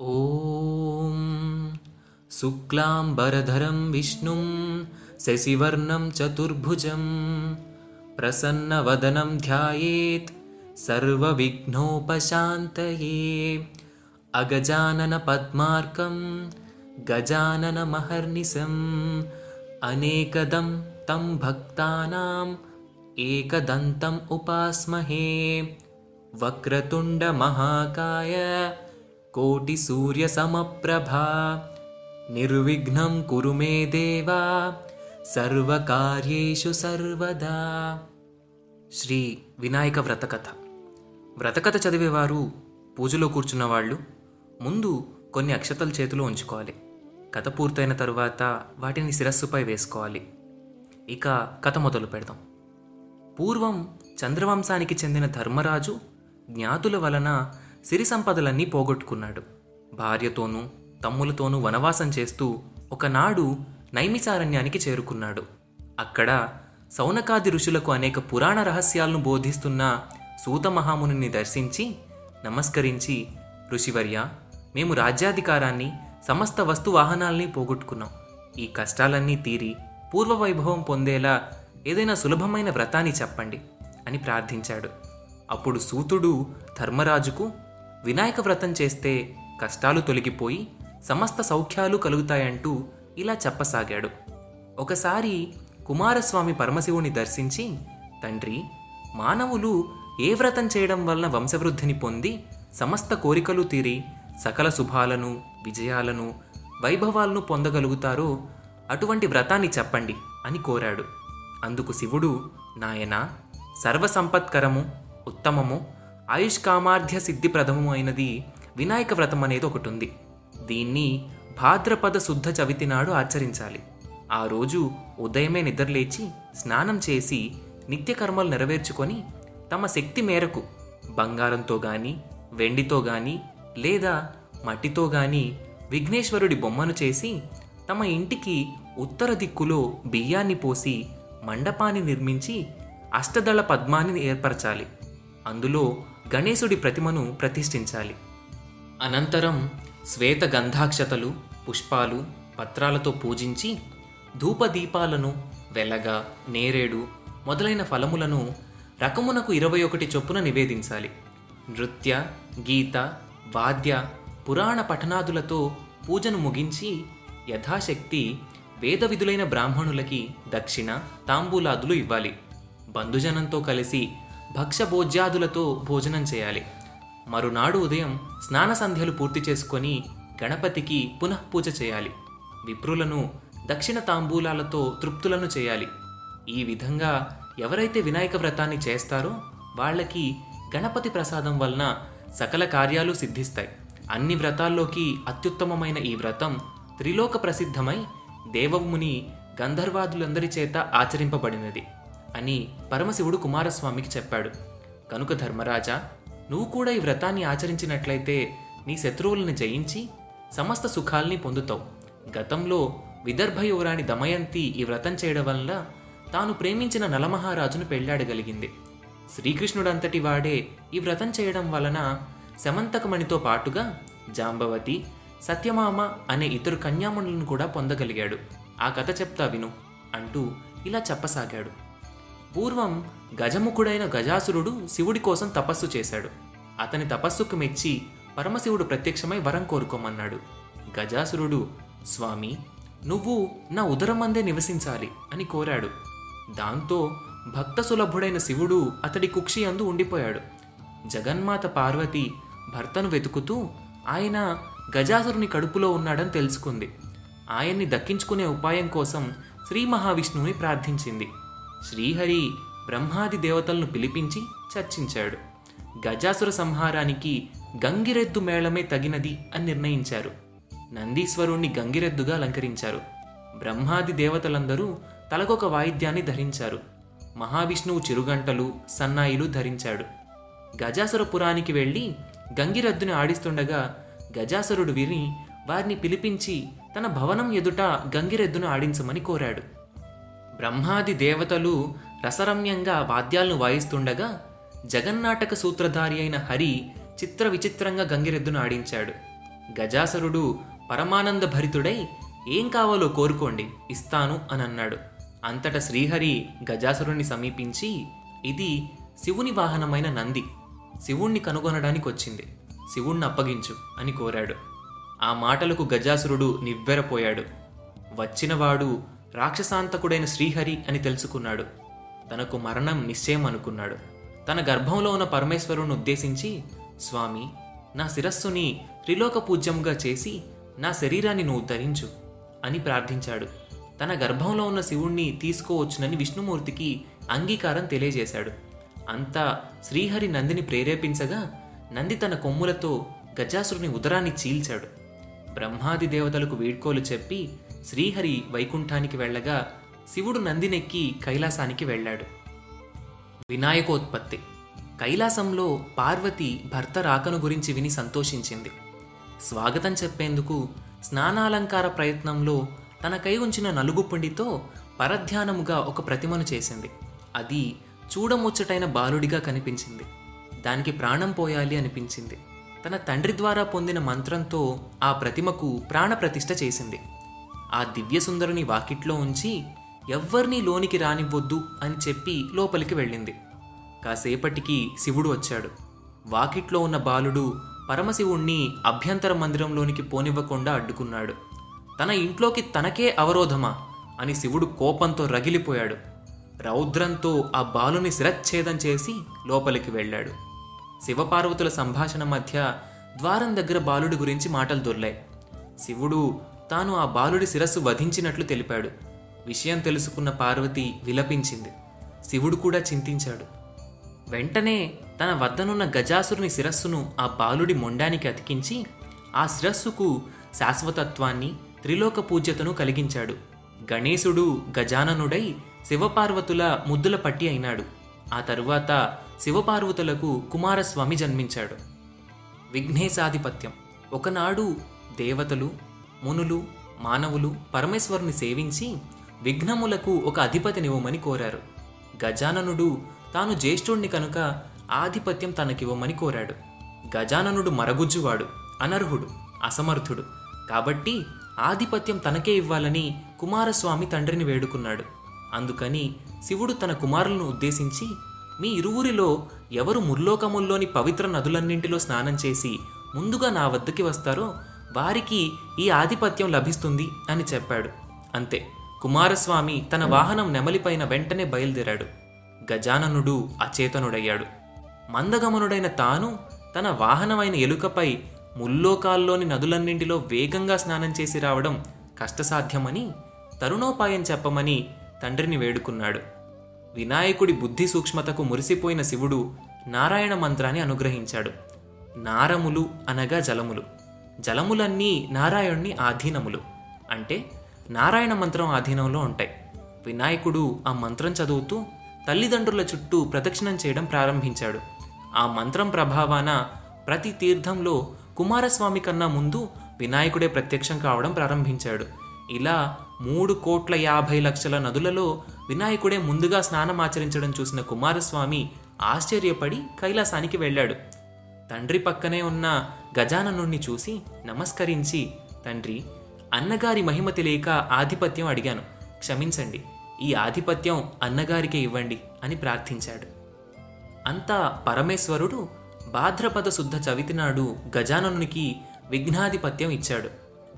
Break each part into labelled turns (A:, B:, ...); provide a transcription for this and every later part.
A: ॐ शुक्लाम्बरधरं विष्णुं शशिवर्णं चतुर्भुजं प्रसन्नवदनं ध्यायेत् सर्वविघ्नोपशान्तये अगजाननपद्मार्कं गजाननमहर्निशम् अनेकदं तं भक्तानाम् एकदन्तम् उपास्महे वक्रतुण्डमहाकाय कोटिसूर्यसमप्रभा निर्विघ्नं कुरु मे देवा సర్వకార్యేషు సర్వదా శ్రీ వినాయక వ్రతకథ వ్రతకథ చదివేవారు పూజలో కూర్చున్న వాళ్ళు ముందు కొన్ని అక్షతలు చేతిలో ఉంచుకోవాలి కథ పూర్తయిన తరువాత వాటిని శిరస్సుపై వేసుకోవాలి ఇక కథ మొదలు పెడదాం పూర్వం చంద్రవంశానికి చెందిన ధర్మరాజు జ్ఞాతుల వలన సిరి సంపదలన్నీ పోగొట్టుకున్నాడు. భార్యతోనూ తమ్ములతోనూ వనవాసం చేస్తూ ఒకనాడు నైమిసారణ్యానికి చేరుకున్నాడు. అక్కడ సౌనకాది ఋషులకు అనేక పురాణ రహస్యాలను బోధిస్తున్న సూతమహామునిని దర్శించి నమస్కరించి ఋషివర్య మేము రాజ్యాధికారాన్ని సమస్త వస్తువాహనాల్ని పోగొట్టుకున్నాం. ఈ కష్టాలన్నీ తీరి పూర్వ వైభవం పొందేలా ఏదైనా సులభమైన వ్రతాన్ని చెప్పండి అని ప్రార్థించాడు. అప్పుడు సూతుడు ధర్మరాజుకు వినాయక వ్రతం చేస్తే కష్టాలు తొలగిపోయి సమస్త సౌఖ్యాలు కలుగుతాయంటూ ఇలా చెప్పసాగాడు. ఒకసారి కుమారస్వామి పరమశివుని దర్శించి తండ్రి మానవులు ఏ వ్రతం చేయడం వలన వంశవృద్ధిని పొంది సమస్త కోరికలు తీరి సకల శుభాలను విజయాలను వైభవాలను పొందగలుగుతారో అటువంటి వ్రతాన్ని చెప్పండి అని కోరాడు. అందుకు శివుడు నాయన సర్వసంపత్కరము ఉత్తమము ఆయుష్కామార్థ్య సిద్ధిప్రదము అయినది వినాయక వ్రతం అనేది ఒకటి ఉంది దీన్ని భాద్రపద శుద్ధ చవితి నాడు ఆచరించాలి. ఆ రోజు ఉదయమే నిద్రలేచి స్నానం చేసి నిత్యకర్మలు నెరవేర్చుకొని తమ శక్తి మేరకు బంగారంతో గాని వెండితో గాని లేదా మట్టితో గాని విఘ్నేశ్వరుడి బొమ్మను చేసి తమ ఇంటికి ఉత్తర దిక్కులో బియ్యాన్ని పోసి మండపాన్ని నిర్మించి అష్టదళ పద్మాన్ని ఏర్పరచాలి. అందులో గణేశుడి ప్రతిమను ప్రతిష్ఠించాలి. అనంతరం శ్వేత గంధాక్షతలు పుష్పాలు పత్రాలతో పూజించి ధూపదీపాలను వెలగ నేరేడు మొదలైన ఫలములను రకమునకు ఇరవై ఒకటి చొప్పున నివేదించాలి. నృత్య గీత వాద్య పురాణ పఠనాదులతో పూజను ముగించి యథాశక్తి వేద విధులైన బ్రాహ్మణులకి దక్షిణ తాంబూలాదులు ఇవ్వాలి. బంధుజనంతో కలిసి భక్ష్యభోజ్యాదులతో భోజనం చేయాలి. మరునాడు ఉదయం స్నాన సంధ్యలు పూర్తి చేసుకొని గణపతికి పునఃపూజ చేయాలి. విప్రులను దక్షిణ తాంబూలాలతో తృప్తులను చేయాలి. ఈ విధంగా ఎవరైతే వినాయక వ్రతాన్ని చేస్తారో వాళ్ళకి గణపతి ప్రసాదం వలన సకల కార్యాలు సిద్ధిస్తాయి. అన్ని వ్రతాల్లోకి అత్యుత్తమమైన ఈ వ్రతం త్రిలోక ప్రసిద్ధమై దేవముని గంధర్వాదులందరి చేత ఆచరింపబడినది. అని పరమశివుడు కుమారస్వామికి చెప్పాడు. కనుక ధర్మరాజా నువ్వు కూడా ఈ వ్రతాన్ని ఆచరించినట్లయితే నీ శత్రువులను జయించి సమస్త సుఖాల్ని పొందుతావు. గతంలో విదర్భ యువరాణి దమయంతి ఈ వ్రతం చేయడం వల్ల తాను ప్రేమించిన నలమహారాజును పెళ్ళాడగలిగింది. శ్రీకృష్ణుడంతటి వాడే ఈ వ్రతం చేయడం వలన శమంతకమణితో పాటుగా జాంబవతి సత్యమామ అనే ఇద్దరు కన్యామణులను కూడా పొందగలిగాడు. ఆ కథ చెప్తా విను అంటూ ఇలా చెప్పసాగాడు. పూర్వం గజముఖుడైన గజాసురుడు శివుడి కోసం తపస్సు చేశాడు. అతని తపస్సుకు మెచ్చి పరమశివుడు ప్రత్యక్షమై వరం కోరుకోమన్నాడు. గజాసురుడు స్వామి నువ్వు నా ఉదరమందే నివసించాలి అని కోరాడు. దాంతో భక్త సులభుడైన శివుడు అతడి కుక్షి అందు ఉండిపోయాడు. జగన్మాత పార్వతి భర్తను వెతుకుతూ ఆయన గజాసురుని కడుపులో ఉన్నాడని తెలుసుకుంది. ఆయన్ని దక్కించుకునే ఉపాయం కోసం శ్రీ మహావిష్ణువుని ప్రార్థించింది. శ్రీహరి బ్రహ్మాది దేవతలను పిలిపించి చర్చించాడు. గజాసుర సంహారానికి గంగిరెద్దు మేళమే తగినది అని నిర్ణయించారు. నందీశ్వరుణ్ణి గంగిరెద్దుగా అలంకరించారు. బ్రహ్మాది దేవతలందరూ తలకొక వాయిద్యాన్ని ధరించారు. మహావిష్ణువు చిరుగంటలు సన్నాయిలు ధరించాడు. గజాసురపురానికి వెళ్ళి గంగిరెద్దుని ఆడిస్తుండగా గజాసురుడు విని వారిని పిలిపించి తన భవనం ఎదుట గంగిరెద్దును ఆడించమని కోరాడు. బ్రహ్మాది దేవతలు రసరమ్యంగా వాద్యాలను వాయిస్తుండగా జగన్నాటక సూత్రధారి అయిన హరి చిత్ర విచిత్రంగా గంగిరెద్దును ఆడించాడు. గజాసురుడు పరమానంద భరితుడై ఏం కావాలో కోరుకోండి ఇస్తాను అని అన్నాడు అంతట శ్రీహరి గజాసురుణ్ణి సమీపించి ఇది శివుని వాహనమైన నంది శివుణ్ణి కనుగొనడానికి వచ్చింది శివుణ్ణి అప్పగించు అని కోరాడు. ఆ మాటలకు గజాసురుడు నివ్వెరపోయాడు. వచ్చినవాడు రాక్షసాంతకుడైన శ్రీహరి అని తెలుసుకున్నాడు. తనకు మరణం నిశ్చయం అనుకున్నాడు. తన గర్భంలో ఉన్న పరమేశ్వరుని ఉద్దేశించి స్వామి నా శిరస్సుని త్రిలోక పూజ్యముగా చేసి నా శరీరాన్ని నువ్వు ధరించు అని ప్రార్థించాడు. తన గర్భంలో ఉన్న శివుణ్ణి తీసుకోవచ్చునని విష్ణుమూర్తికి అంగీకారం తెలియజేశాడు. అంతా శ్రీహరి నందిని ప్రేరేపించగా నంది తన కొమ్ములతో గజాసురుని ఉదరాన్ని చీల్చాడు. బ్రహ్మాది దేవతలకు వీడ్కోలు చెప్పి శ్రీహరి వైకుంఠానికి వెళ్ళగా శివుడు నందినెక్కి కైలాసానికి వెళ్ళాడు. వినాయకోత్పత్తి. కైలాసంలో పార్వతి భర్త రాకను గురించి విని సంతోషించింది. స్వాగతం చెప్పేందుకు స్నానాలంకార ప్రయత్నంలో తన కై ఉంచిన నలుగుపుండితో పరధ్యానముగా ఒక ప్రతిమను చేసింది. అది చూడముచ్చటైన బాలుడిగా కనిపించింది. దానికి ప్రాణం పోయాలి అనిపించింది. తన తండ్రి ద్వారా పొందిన మంత్రంతో ఆ ప్రతిమకు ప్రాణప్రతిష్ఠ చేసింది. ఆ దివ్యసుందరుని వాకిట్లో ఉంచి ఎవ్వరినీ లోనికి రానివ్వొద్దు అని చెప్పి లోపలికి వెళ్ళింది. కాసేపటికి శివుడు వచ్చాడు. వాకిట్లో ఉన్న బాలుడు పరమశివుణ్ణి అభ్యంతర మందిరంలోనికి పోనివ్వకుండా అడ్డుకున్నాడు. తన ఇంట్లోకి తనకే అవరోధమా? అని శివుడు కోపంతో రగిలిపోయాడు. రౌద్రంతో ఆ బాలుని శిరచ్ఛేదం చేసి లోపలికి వెళ్ళాడు. శివపార్వతుల సంభాషణ మధ్య ద్వారం దగ్గర బాలుడి గురించి మాటలు దొర్లాయి. శివుడు తాను ఆ బాలుడి శిరస్సు వధించినట్లు తెలిపాడు. విషయం తెలుసుకున్న పార్వతి విలపించింది. శివుడు కూడా చింతించాడు. వెంటనే తన వద్దనున్న గజాసురుని శిరస్సును ఆ బాలుడి మొండానికి అతికించి ఆ శిరస్సుకు శాశ్వతత్వాన్ని త్రిలోక పూజ్యతను కలిగించాడు. గణేశుడు గజాననుడై శివపార్వతుల ముద్దుల పట్టి అయినాడు. ఆ తరువాత శివపార్వతులకు కుమారస్వామి జన్మించాడు. విఘ్నేశాధిపత్యం. ఒకనాడు దేవతలు మునులు మానవులు పరమేశ్వరుని సేవించి విఘ్నములకు ఒక అధిపతినివ్వమని కోరారు. గజాననుడు తాను జ్యేష్ఠుణ్ణి కనుక ఆధిపత్యం తనకివ్వమని కోరాడు. గజాననుడు మరగుజ్జువాడు అనర్హుడు అసమర్థుడు. కాబట్టి ఆధిపత్యం తనకే ఇవ్వాలని కుమారస్వామి తండ్రిని వేడుకున్నాడు. అందుకని శివుడు తన కుమారులను ఉద్దేశించి మీ ఇరువురిలో ఎవరు ముల్లోకముల్లోని పవిత్ర నదులన్నింటిలో స్నానం చేసి ముందుగా నా వద్దకి వస్తారో వారికి ఈ ఆధిపత్యం లభిస్తుంది అని చెప్పాడు. అంతే. కుమారస్వామి తన వాహనం నెమలిపైన వెంటనే బయలుదేరాడు. గజాననుడు అచేతనుడయ్యాడు. మందగమనుడైన తాను తన వాహనమైన ఎలుకపై ముల్లోకాల్లోని నదులన్నింటిలో వేగంగా స్నానం చేసి రావడం కష్టసాధ్యమని తరుణోపాయం చెప్పమని తండ్రిని వేడుకున్నాడు. వినాయకుడి బుద్ధి సూక్ష్మతకు మురిసిపోయిన శివుడు నారాయణ మంత్రాన్ని అనుగ్రహించాడు. నారములు అనగా జలములు. జలములన్నీ నారాయణుని ఆధీనములు. అంటే నారాయణ మంత్రం ఆధీనంలో ఉంటాయి. వినాయకుడు ఆ మంత్రం చదువుతూ తల్లిదండ్రుల చుట్టూ ప్రదక్షిణం చేయడం ప్రారంభించాడు. ఆ మంత్రం ప్రభావాన ప్రతి తీర్థంలో కుమారస్వామి కన్నా ముందు వినాయకుడే ప్రత్యక్షం కావడం ప్రారంభించాడు. ఇలా మూడు కోట్ల యాభై లక్షల నదులలో వినాయకుడే ముందుగా స్నానమాచరించడం చూసిన కుమారస్వామి ఆశ్చర్యపడి కైలాసానికి వెళ్ళాడు. తండ్రి పక్కనే ఉన్న గజాననుణ్ణి చూసి నమస్కరించి తండ్రి అన్నగారి మహిమ తెలియక ఆధిపత్యం అడిగాను. క్షమించండి ఈ ఆధిపత్యం అన్నగారికే ఇవ్వండి అని ప్రార్థించాడు. అంతా పరమేశ్వరుడు భాద్రపద శుద్ధ చవితి నాడు గజాననునికి విఘ్నాధిపత్యం ఇచ్చాడు.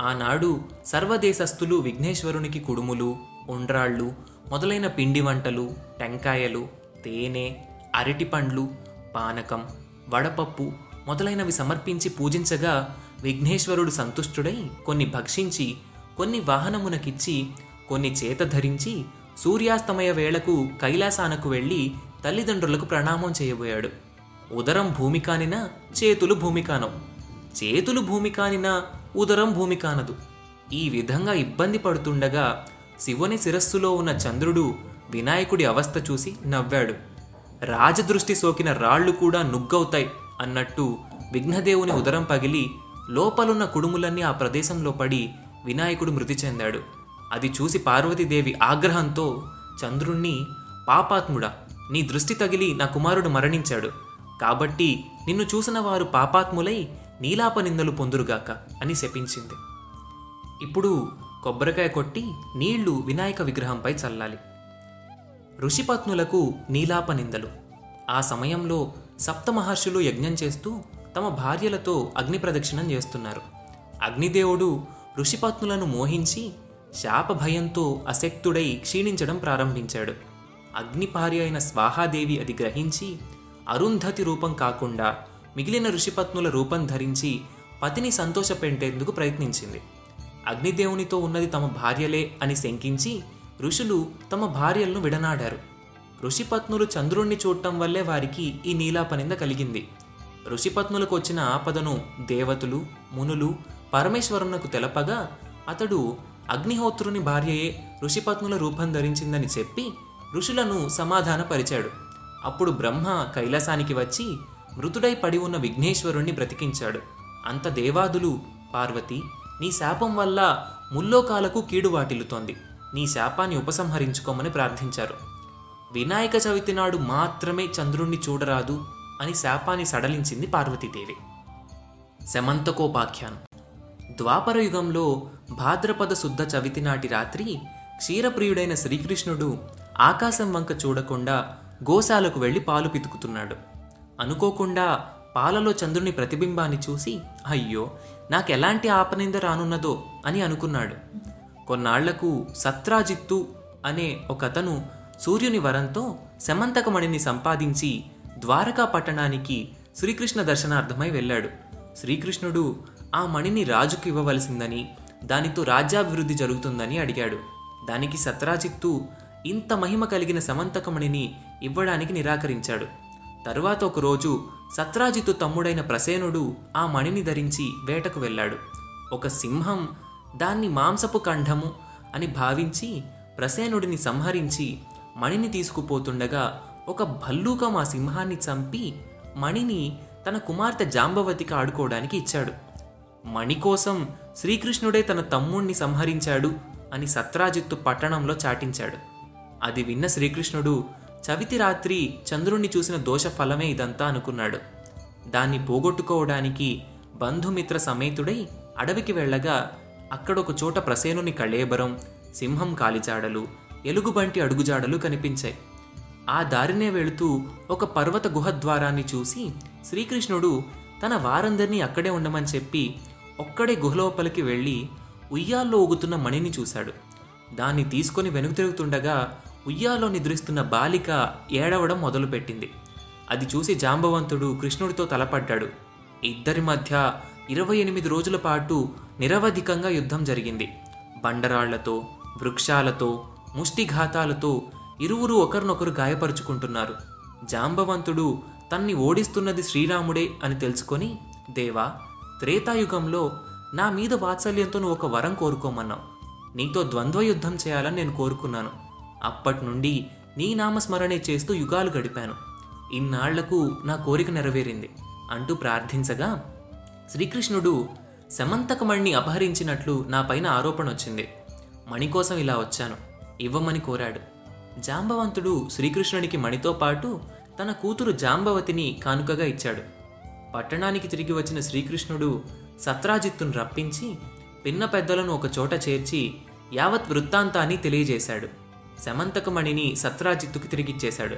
A: ఆనాడు సర్వదేశస్థులు విఘ్నేశ్వరునికి కుడుములు ఉండ్రాళ్ళు మొదలైన పిండి వంటలు టెంకాయలు తేనె అరటిపండ్లు పానకం వడపప్పు మొదలైనవి సమర్పించి పూజించగా విఘ్నేశ్వరుడు సంతుష్టుడై కొన్ని భక్షించి కొన్ని వాహనమునకిచ్చి కొన్ని చేత ధరించి సూర్యాస్తమయ వేళకు కైలాసానకు వెళ్ళి తల్లిదండ్రులకు ప్రణామం చేయబోయాడు. ఉదరం భూమికానిన చేతులు భూమి కానవు చేతులు భూమికానినా ఉదరం భూమి కానదు. ఈ విధంగా ఇబ్బంది పడుతుండగా శివుని శిరస్సులో ఉన్న చంద్రుడు వినాయకుడి అవస్థ చూసి నవ్వాడు. రాజదృష్టి సోకిన రాళ్ళు కూడా నుగ్గవుతాయి అన్నట్టు విఘ్నదేవుని ఉదరం పగిలి లోపలున్న కుడుములన్నీ ఆ ప్రదేశంలో పడి వినాయకుడు మృతి చెందాడు. అది చూసి పార్వతీదేవి ఆగ్రహంతో చంద్రుణ్ణి పాపాత్ముడా నీ దృష్టి తగిలి నా కుమారుడు మరణించాడు. కాబట్టి నిన్ను చూసిన వారు పాపాత్ములై నీలాప నిందలు పొందురుగాక అని శపించింది. ఇప్పుడు కొబ్బరికాయ కొట్టి నీళ్ళు వినాయక విగ్రహంపై చల్లాలి. ఋషిపత్నులకు నీలాప నిందలు. ఆ సమయంలో సప్తమహర్షులు యజ్ఞం చేస్తూ తమ భార్యలతో అగ్ని ప్రదక్షిణం చేస్తున్నారు. అగ్నిదేవుడు ఋషిపత్నులను మోహించి శాప భయంతో అశక్తుడై క్షీణించడం ప్రారంభించాడు. అగ్నిపార్య అయిన స్వాహాదేవి అది గ్రహించి అరుంధతి రూపం కాకుండా మిగిలిన ఋషిపత్నుల రూపం ధరించి పతిని సంతోషపెట్టేందుకు ప్రయత్నించింది. అగ్నిదేవునితో ఉన్నది తమ భార్యలే అని శంకించి ఋషులు తమ భార్యలను విడనాడారు. ఋషిపత్నులు చంద్రుణ్ణి చూడటం వల్లే వారికి ఈ నీలాపనింద కలిగింది. ఋషిపత్నులకు వచ్చిన ఆపదను దేవతలు మునులు పరమేశ్వరునకు తెలపగా అతడు అగ్నిహోత్రుని భార్యయే ఋషిపత్నుల రూపం ధరించిందని చెప్పి ఋషులను సమాధానపరిచాడు. అప్పుడు బ్రహ్మ కైలాసానికి వచ్చి మృతుడై పడి ఉన్న విఘ్నేశ్వరుణ్ణి బ్రతికించాడు. అంత దేవాదులు పార్వతి నీ శాపం వల్ల ముల్లోకాలకు కీడు వాటిల్లుతోంది. నీ శాపాన్ని ఉపసంహరించుకోమని ప్రార్థించారు. వినాయక చవితి నాడు మాత్రమే చంద్రుణ్ణి చూడరాదు అని శాపాన్ని సడలించింది పార్వతీదేవి. శమంతకోపాఖ్యానం. ద్వాపర యుగంలో భాద్రపద శుద్ధ చవితి నాటి రాత్రి క్షీరప్రియుడైన శ్రీకృష్ణుడు ఆకాశం వంక చూడకుండా గోశాలకు వెళ్ళి పాలు పితుకుతున్నాడు. అనుకోకుండా పాలలో చంద్రుని ప్రతిబింబాన్ని చూసి అయ్యో నాకు ఎలాంటి ఆపనింద రానున్నదో అని అనుకున్నాడు. కొన్నాళ్ళకు సత్రాజిత్తు అనే ఒకతను సూర్యుని వరంతో శమంతకమణిని సంపాదించి ద్వారకా పట్టణానికి శ్రీకృష్ణ దర్శనార్థమై వెళ్ళాడు. శ్రీకృష్ణుడు ఆ మణిని రాజుకు ఇవ్వవలసిందని దానితో రాజ్యాభివృద్ధి జరుగుతుందని అడిగాడు. దానికి సత్రాజిత్తు ఇంత మహిమ కలిగిన సమంతకమణిని ఇవ్వడానికి నిరాకరించాడు. తరువాత ఒకరోజు సత్రాజితు తమ్ముడైన ప్రసేనుడు ఆ మణిని ధరించి వేటకు వెళ్ళాడు. ఒక సింహం దాన్ని మాంసపు కంఠము అని భావించి ప్రసేనుడిని సంహరించి మణిని తీసుకుపోతుండగా ఒక భల్లూకం ఆ సింహాన్ని చంపి మణిని తన కుమార్తె జాంబవతికి ఆడుకోవడానికి ఇచ్చాడు. మణి కోసం శ్రీకృష్ణుడే తన తమ్ముణ్ణి సంహరించాడు అని సత్రాజిత్తు పట్టణంలో చాటించాడు. అది విన్న శ్రీకృష్ణుడు చవితి రాత్రి చంద్రుణ్ణి చూసిన దోష ఫలమే ఇదంతా అనుకున్నాడు. దాన్ని పోగొట్టుకోవడానికి బంధుమిత్ర సమేతుడై అడవికి వెళ్ళగా అక్కడొక చోట ప్రసేనుని కళేబరం సింహం కాలిజాడలు ఎలుగుబంటి అడుగుజాడలు కనిపించాయి. ఆ దారినే వెళుతూ ఒక పర్వత గుహ ద్వారాన్ని చూసి శ్రీకృష్ణుడు తన వారందరినీ అక్కడే ఉండమని చెప్పి ఒక్కడే గుహలోపలికి వెళ్ళి ఉయ్యాల్లో ఊగుతున్న మణిని చూశాడు. దాన్ని తీసుకొని వెనుక తిరుగుతుండగా ఉయ్యాలో నిద్రిస్తున్న బాలిక ఏడవడం మొదలుపెట్టింది. అది చూసి జాంబవంతుడు కృష్ణుడితో తలపడ్డాడు. ఇద్దరి మధ్య ఇరవై ఎనిమిది రోజుల పాటు నిరవధికంగా యుద్ధం జరిగింది. బండరాళ్ళతో వృక్షాలతో ముష్టిఘాతాలతో ఇరువురు ఒకరినొకరు గాయపరుచుకుంటున్నారు. జాంబవంతుడు తన్ని ఓడిస్తున్నది శ్రీరాముడే అని తెలుసుకొని దేవా త్రేతాయుగంలో నా మీద వాత్సల్యంతో నువ్వు ఒక వరం కోరుకోమన్నావు. నీతో ద్వంద్వ యుద్ధం చేయాలని నేను కోరుకున్నాను. అప్పటి నుండి నీ నామస్మరణే చేస్తూ యుగాలు గడిపాను. ఇన్నాళ్ళకు నా కోరిక నెరవేరింది. అంటూ ప్రార్థించగా శ్రీకృష్ణుడు సమంతకమణ్ణి అపహరించినట్లు నా పైన ఆరోపణ వచ్చింది. మణి కోసం ఇలా వచ్చాను. ఇవ్వమని కోరాడు. జాంబవంతుడు శ్రీకృష్ణునికి మణితో పాటు తన కూతురు జాంబవతిని కానుకగా ఇచ్చాడు. పట్టణానికి తిరిగి వచ్చిన శ్రీకృష్ణుడు సత్రాజిత్తును రప్పించి పిన్న పెద్దలను ఒకచోట చేర్చి యావత్ వృత్తాంతాన్ని తెలియజేశాడు. శమంతకమణిని సత్రాజిత్తుకు తిరిగిచ్చేశాడు.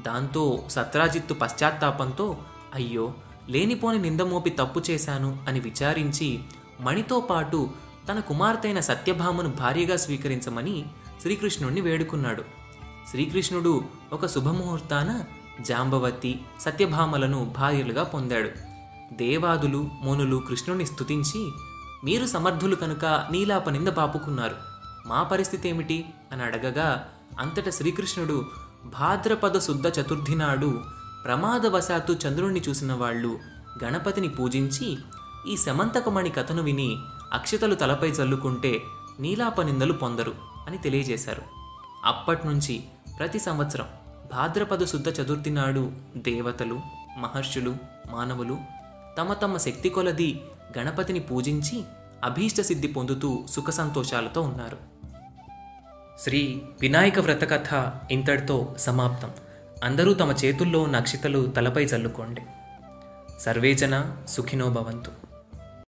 A: దాంతో సత్రాజిత్తు పశ్చాత్తాపంతో అయ్యో లేనిపోని నిందమోపి తప్పు చేశాను అని విచారించి మణితో పాటు తన కుమార్తెైన సత్యభామను భార్యగా స్వీకరించమని శ్రీకృష్ణుణ్ణి వేడుకున్నాడు. శ్రీకృష్ణుడు ఒక శుభముహూర్తాన జాంబవతి సత్యభామలను భార్యలుగా పొందాడు. దేవాదులు మునులు కృష్ణుని స్తుతించి మీరు సమర్థులు కనుక నీలాపనింద పాపుకున్నారు. మా పరిస్థితి ఏమిటి? అని అడగగా అంతట శ్రీకృష్ణుడు భాద్రపద శుద్ధ చతుర్థి నాడు ప్రమాదవశాత్తు చంద్రుణ్ణి చూసిన వాళ్ళు గణపతిని పూజించి ఈ సమంతకమణి కథను విని అక్షతలు తలపై చల్లుకుంటే నీలాపనిందలు పొందరు అని తెలియజేశారు. అప్పట్నుంచి ప్రతి సంవత్సరం భాద్రపద శుద్ధ చతుర్థి నాడు దేవతలు మహర్షులు మానవులు తమ తమ శక్తి కొలది గణపతిని పూజించి అభీష్ట సిద్ధి పొందుతూ సుఖ సంతోషాలతో ఉన్నారు. శ్రీ వినాయక వ్రత కథ ఇంతటితో సమాప్తం. అందరూ తమ చేతుల్లో నక్షితలు తలపై చల్లుకోండి సర్వేజన సుఖినో భవంతు.